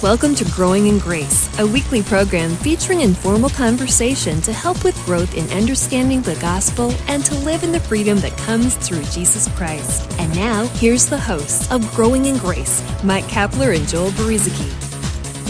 Welcome to Growing in Grace, a weekly program featuring informal conversation to help with growth in understanding the gospel and to live in the freedom that comes through Jesus Christ. And now, here's the hosts of Growing in Grace, Mike Kapler and Joel Berizicki.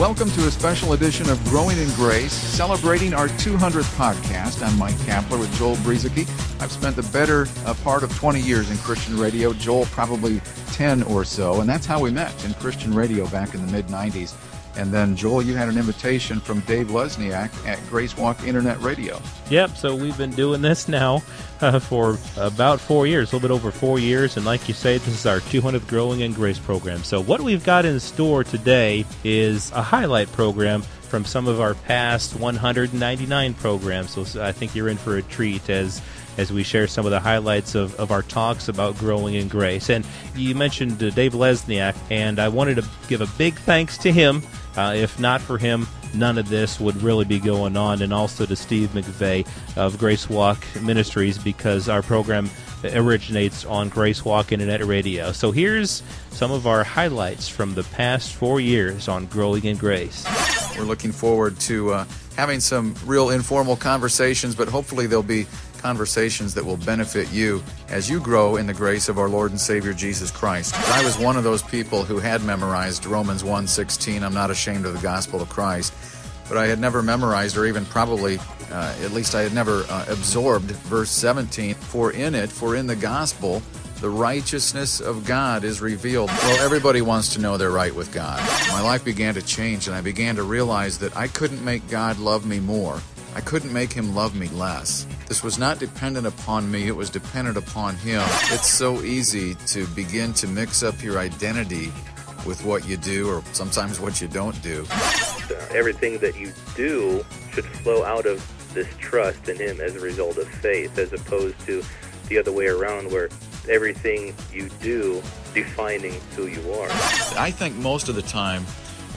Welcome to a special edition of Growing in Grace, celebrating our 200th podcast. I'm Mike Kapler with Joel Brizicki. I've spent the better uh, part of 20 years in Christian radio, Joel probably 10 or so, and that's how we met in Christian radio back in the mid 90s. And then, Joel, you had an invitation from Dave Lesniak at Grace Walk Internet Radio. Yep, so we've been doing this now uh, for about four years, a little bit over four years. And like you say, this is our 200th Growing in Grace program. So, what we've got in store today is a highlight program from some of our past 199 programs. So, I think you're in for a treat as as we share some of the highlights of, of our talks about growing in grace. And you mentioned uh, Dave Lesniak, and I wanted to give a big thanks to him. Uh, if not for him, none of this would really be going on. And also to Steve McVey of Grace Walk Ministries because our program originates on Grace Walk Internet Radio. So here's some of our highlights from the past four years on Growing in Grace. We're looking forward to uh, having some real informal conversations, but hopefully there'll be conversations that will benefit you as you grow in the grace of our Lord and Savior Jesus Christ. I was one of those people who had memorized Romans 1:16, I'm not ashamed of the gospel of Christ, but I had never memorized or even probably uh, at least I had never uh, absorbed verse 17, for in it, for in the gospel the righteousness of God is revealed. Well, everybody wants to know they're right with God. My life began to change, and I began to realize that I couldn't make God love me more. I couldn't make him love me less. This was not dependent upon me, it was dependent upon him. It's so easy to begin to mix up your identity with what you do or sometimes what you don't do. Everything that you do should flow out of this trust in him as a result of faith, as opposed to the other way around where everything you do defining who you are. I think most of the time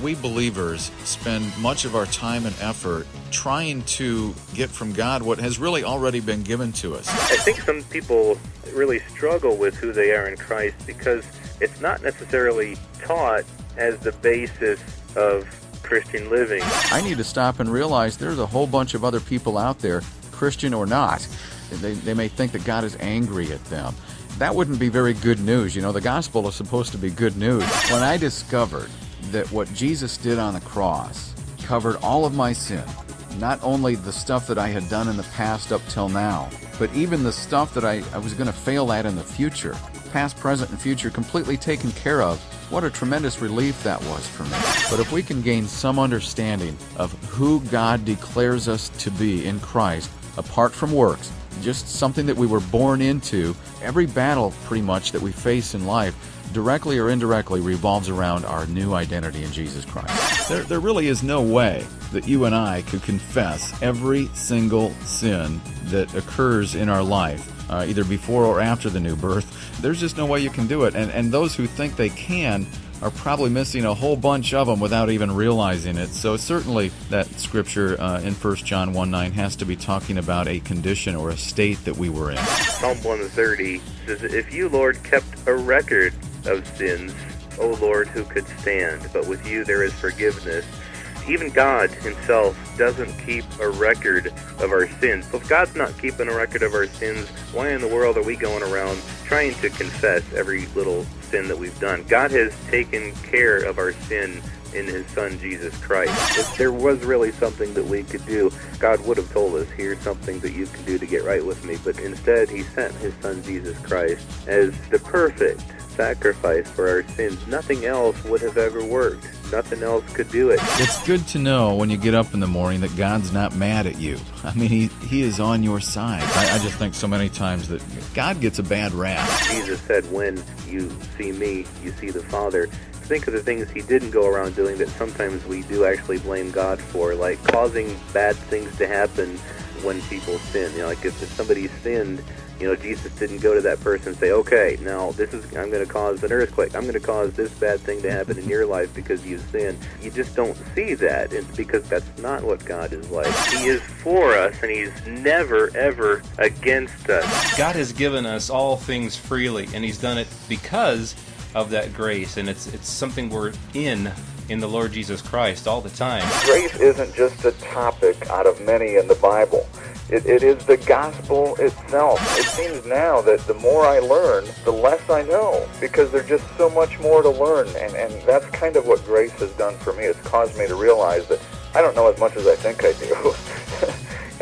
we believers spend much of our time and effort trying to get from God what has really already been given to us. I think some people really struggle with who they are in Christ because it's not necessarily taught as the basis of Christian living. I need to stop and realize there's a whole bunch of other people out there, Christian or not. They, they may think that God is angry at them. That wouldn't be very good news. You know, the gospel is supposed to be good news. When I discovered that what Jesus did on the cross covered all of my sin, not only the stuff that I had done in the past up till now, but even the stuff that I, I was going to fail at in the future, past, present, and future, completely taken care of. What a tremendous relief that was for me. But if we can gain some understanding of who God declares us to be in Christ, apart from works, just something that we were born into, every battle pretty much that we face in life directly or indirectly revolves around our new identity in Jesus Christ. There, there really is no way that you and I could confess every single sin that occurs in our life, uh, either before or after the new birth. There's just no way you can do it. And, and those who think they can are probably missing a whole bunch of them without even realizing it. So certainly that scripture uh, in 1 John 1 9 has to be talking about a condition or a state that we were in. Psalm 130 says, If you, Lord, kept a record of sins, O Lord, who could stand? But with you there is forgiveness. Even God Himself doesn't keep a record of our sins. So if God's not keeping a record of our sins, why in the world are we going around trying to confess every little sin that we've done? God has taken care of our sin in his son Jesus Christ. If there was really something that we could do, God would have told us, here's something that you can do to get right with me. But instead, he sent his son Jesus Christ as the perfect sacrifice for our sins. Nothing else would have ever worked. Nothing else could do it. It's good to know when you get up in the morning that God's not mad at you. I mean, He, he is on your side. I, I just think so many times that God gets a bad rap. Jesus said, When you see me, you see the Father think of the things he didn't go around doing that sometimes we do actually blame God for, like causing bad things to happen when people sin. You know, like if, if somebody sinned, you know, Jesus didn't go to that person and say, "Okay, now this is I'm going to cause an earthquake. I'm going to cause this bad thing to happen in your life because you sinned." You just don't see that, it's because that's not what God is like. He is for us, and He's never ever against us. God has given us all things freely, and He's done it because of that grace, and it's it's something we're in in the Lord Jesus Christ all the time. Grace isn't just a topic out of many in the Bible. It, it is the gospel itself. It seems now that the more I learn, the less I know, because there's just so much more to learn. And, and that's kind of what grace has done for me. It's caused me to realize that I don't know as much as I think I do.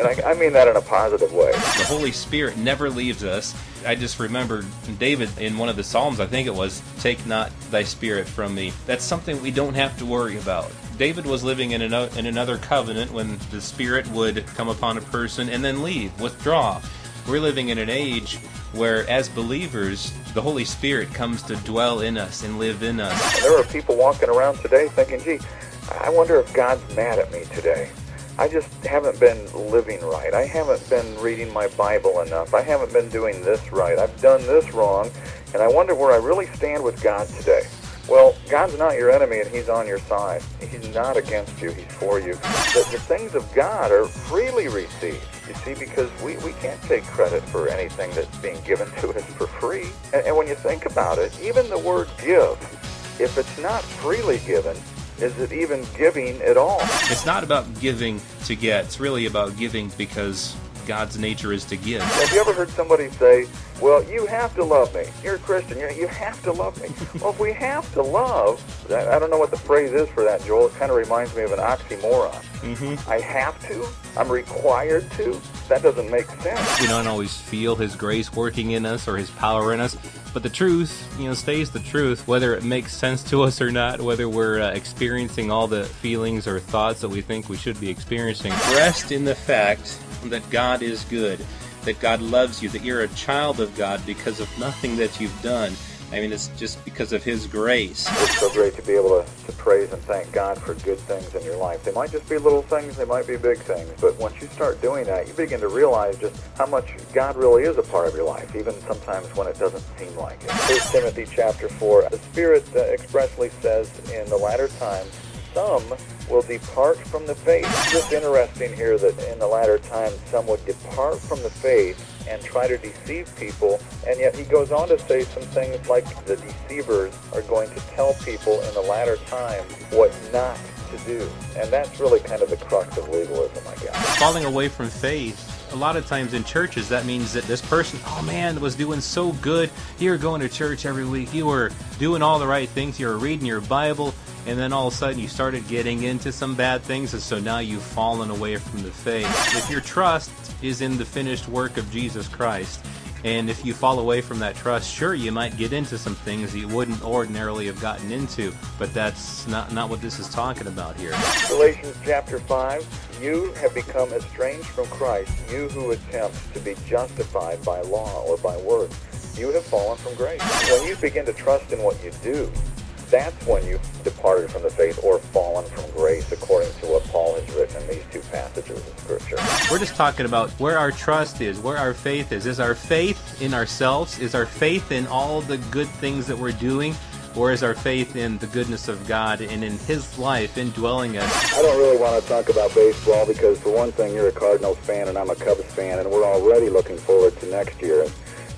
and I, I mean that in a positive way. The Holy Spirit never leaves us. I just remember David in one of the Psalms, I think it was, Take not thy spirit from me. That's something we don't have to worry about. David was living in, another, in another covenant when the Spirit would come upon a person and then leave, withdraw. We're living in an age where, as believers, the Holy Spirit comes to dwell in us and live in us. There are people walking around today thinking, gee, I wonder if God's mad at me today. I just haven't been living right. I haven't been reading my Bible enough. I haven't been doing this right. I've done this wrong, and I wonder where I really stand with God today. Well, God's not your enemy and He's on your side. He's not against you, He's for you. The, the things of God are freely received, you see, because we, we can't take credit for anything that's being given to us for free. And, and when you think about it, even the word give, if it's not freely given, is it even giving at all? It's not about giving to get, it's really about giving because God's nature is to give. Have you ever heard somebody say, well, you have to love me. You're a Christian. You, you have to love me. well, if we have to love, I don't know what the phrase is for that, Joel. It kind of reminds me of an oxymoron. Mm-hmm. I have to. I'm required to. That doesn't make sense. We don't always feel His grace working in us or His power in us, but the truth, you know, stays the truth, whether it makes sense to us or not, whether we're uh, experiencing all the feelings or thoughts that we think we should be experiencing. Rest in the fact that God is good that God loves you, that you're a child of God because of nothing that you've done. I mean, it's just because of His grace. It's so great to be able to, to praise and thank God for good things in your life. They might just be little things, they might be big things, but once you start doing that, you begin to realize just how much God really is a part of your life, even sometimes when it doesn't seem like it. 1 Timothy chapter 4, the Spirit uh, expressly says in the latter times, some will depart from the faith. It's just interesting here that in the latter times some would depart from the faith and try to deceive people, and yet he goes on to say some things like the deceivers are going to tell people in the latter times what not to do. And that's really kind of the crux of legalism, I guess. Falling away from faith a lot of times in churches that means that this person oh man was doing so good you were going to church every week you were doing all the right things you were reading your bible and then all of a sudden you started getting into some bad things, and so now you've fallen away from the faith. If your trust is in the finished work of Jesus Christ, and if you fall away from that trust, sure, you might get into some things you wouldn't ordinarily have gotten into, but that's not, not what this is talking about here. Galatians chapter 5 You have become estranged from Christ, you who attempt to be justified by law or by works. You have fallen from grace. When you begin to trust in what you do, that's when you've departed from the faith or fallen from grace, according to what Paul has written in these two passages of Scripture. We're just talking about where our trust is, where our faith is. Is our faith in ourselves? Is our faith in all the good things that we're doing? Or is our faith in the goodness of God and in His life indwelling us? I don't really want to talk about baseball because, for one thing, you're a Cardinals fan and I'm a Cubs fan, and we're already looking forward to next year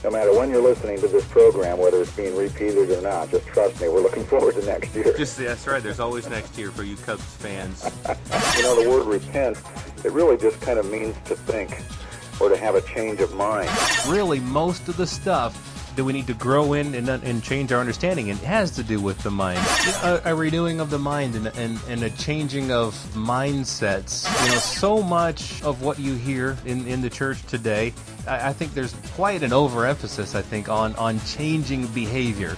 no matter when you're listening to this program, whether it's being repeated or not, just trust me, we're looking forward to next year. Just that's right. There's always next year for you Cubs fans. you know, the word repent, it really just kind of means to think or to have a change of mind. Really, most of the stuff that we need to grow in and, uh, and change our understanding. And it has to do with the mind. A, a renewing of the mind and, and, and, a changing of mindsets. You know so much of what you hear in, in the church today I, I think there's quite an overemphasis i think on on changing behavior.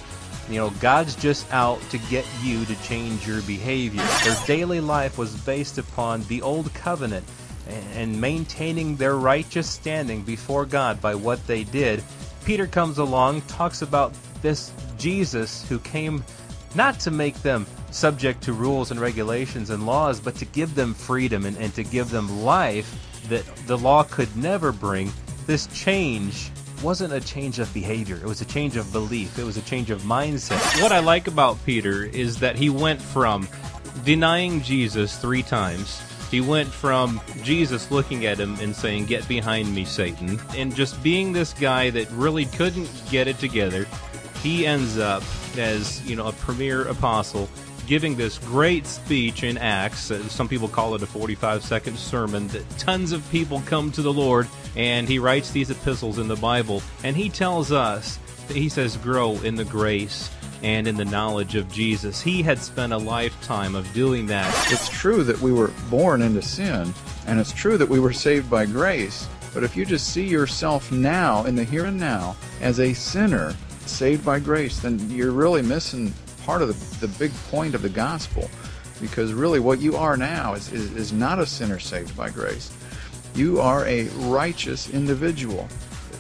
You know, God's just out to get you to change your behavior. Their daily life was based upon the old covenant and maintaining their righteous standing before God by what they did Peter comes along, talks about this Jesus who came not to make them subject to rules and regulations and laws, but to give them freedom and, and to give them life that the law could never bring. This change wasn't a change of behavior, it was a change of belief, it was a change of mindset. What I like about Peter is that he went from denying Jesus three times he went from Jesus looking at him and saying, Get behind me, Satan, and just being this guy that really couldn't get it together. He ends up as, you know, a premier apostle giving this great speech in Acts. Uh, some people call it a 45 second sermon that tons of people come to the Lord, and he writes these epistles in the Bible, and he tells us, that he says, grow in the grace and in the knowledge of Jesus. He had spent a lifetime of doing that. It's true that we were born into sin, and it's true that we were saved by grace. But if you just see yourself now, in the here and now, as a sinner saved by grace, then you're really missing part of the, the big point of the gospel. Because really, what you are now is, is, is not a sinner saved by grace. You are a righteous individual,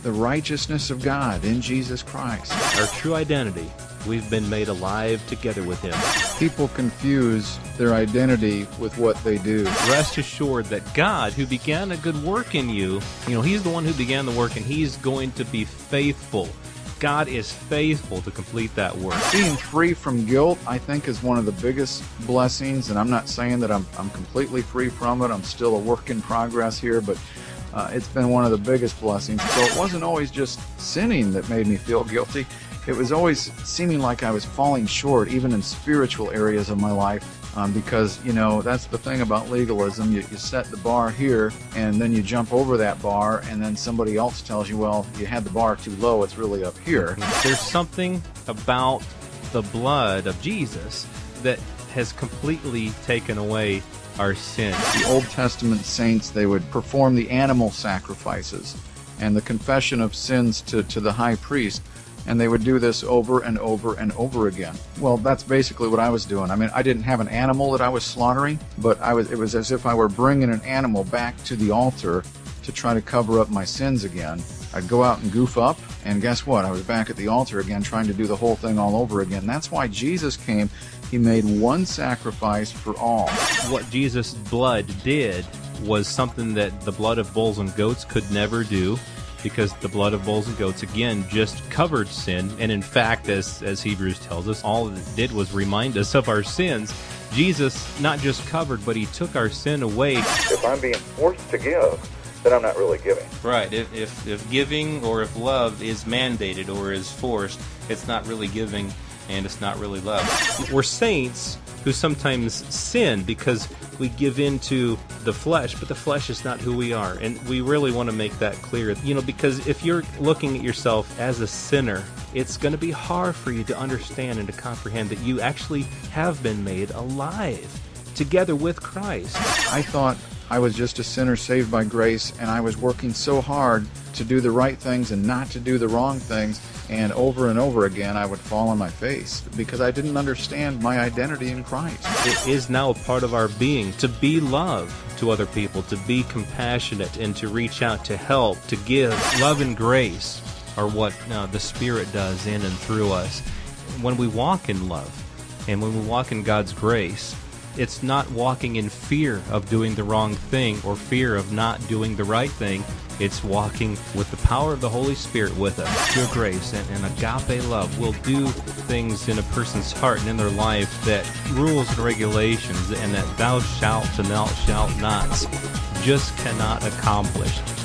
the righteousness of God in Jesus Christ. Our true identity We've been made alive together with Him. People confuse their identity with what they do. Rest assured that God, who began a good work in you, you know, He's the one who began the work and He's going to be faithful. God is faithful to complete that work. Being free from guilt, I think, is one of the biggest blessings, and I'm not saying that I'm, I'm completely free from it. I'm still a work in progress here, but uh, it's been one of the biggest blessings. So it wasn't always just sinning that made me feel guilty it was always seeming like I was falling short, even in spiritual areas of my life. Um, because you know that's the thing about legalism. You, you set the bar here and then you jump over that bar and then somebody else tells you well you had the bar too low it's really up here. There's something about the blood of jesus that has completely taken away our sins the old testament saints they would perform the animal sacrifices and the confession of sins to, to the high priest and they would do this over and over and over again. Well, that's basically what I was doing. I mean, I didn't have an animal that I was slaughtering, but I was it was as if I were bringing an animal back to the altar to try to cover up my sins again. I'd go out and goof up, and guess what? I was back at the altar again trying to do the whole thing all over again. That's why Jesus came. He made one sacrifice for all. What Jesus' blood did was something that the blood of bulls and goats could never do because the blood of bulls and goats again just covered sin. And in fact as as Hebrews tells us all it did was remind us of our sins. Jesus not just covered but he took our sin away. If I'm being forced to give then I'm not really giving. Right. If if, if giving or if love is mandated or is forced it's not really giving and it's not really love we're saints who sometimes sin because we give in to the flesh, but the flesh is not who we are. And we really want to make that clear. You know, because if you're looking at yourself as a sinner, it's going to be hard for you to understand and to comprehend that you actually have been made alive together with Christ. I thought I was just a sinner saved by grace, and I was working so hard to do the right things and not to do the wrong things. And over and over again, I would fall on my face because I didn't understand my identity in Christ. It is now a part of our being to be love to other people, to be compassionate, and to reach out to help, to give. Love and grace are what uh, the Spirit does in and through us. When we walk in love and when we walk in God's grace, it's not walking in fear of doing the wrong thing or fear of not doing the right thing. It's walking with the power of the Holy Spirit with us. Your grace and, and agape love will do things in a person's heart and in their life that rules and regulations and that thou shalt and thou shalt nots just cannot accomplish.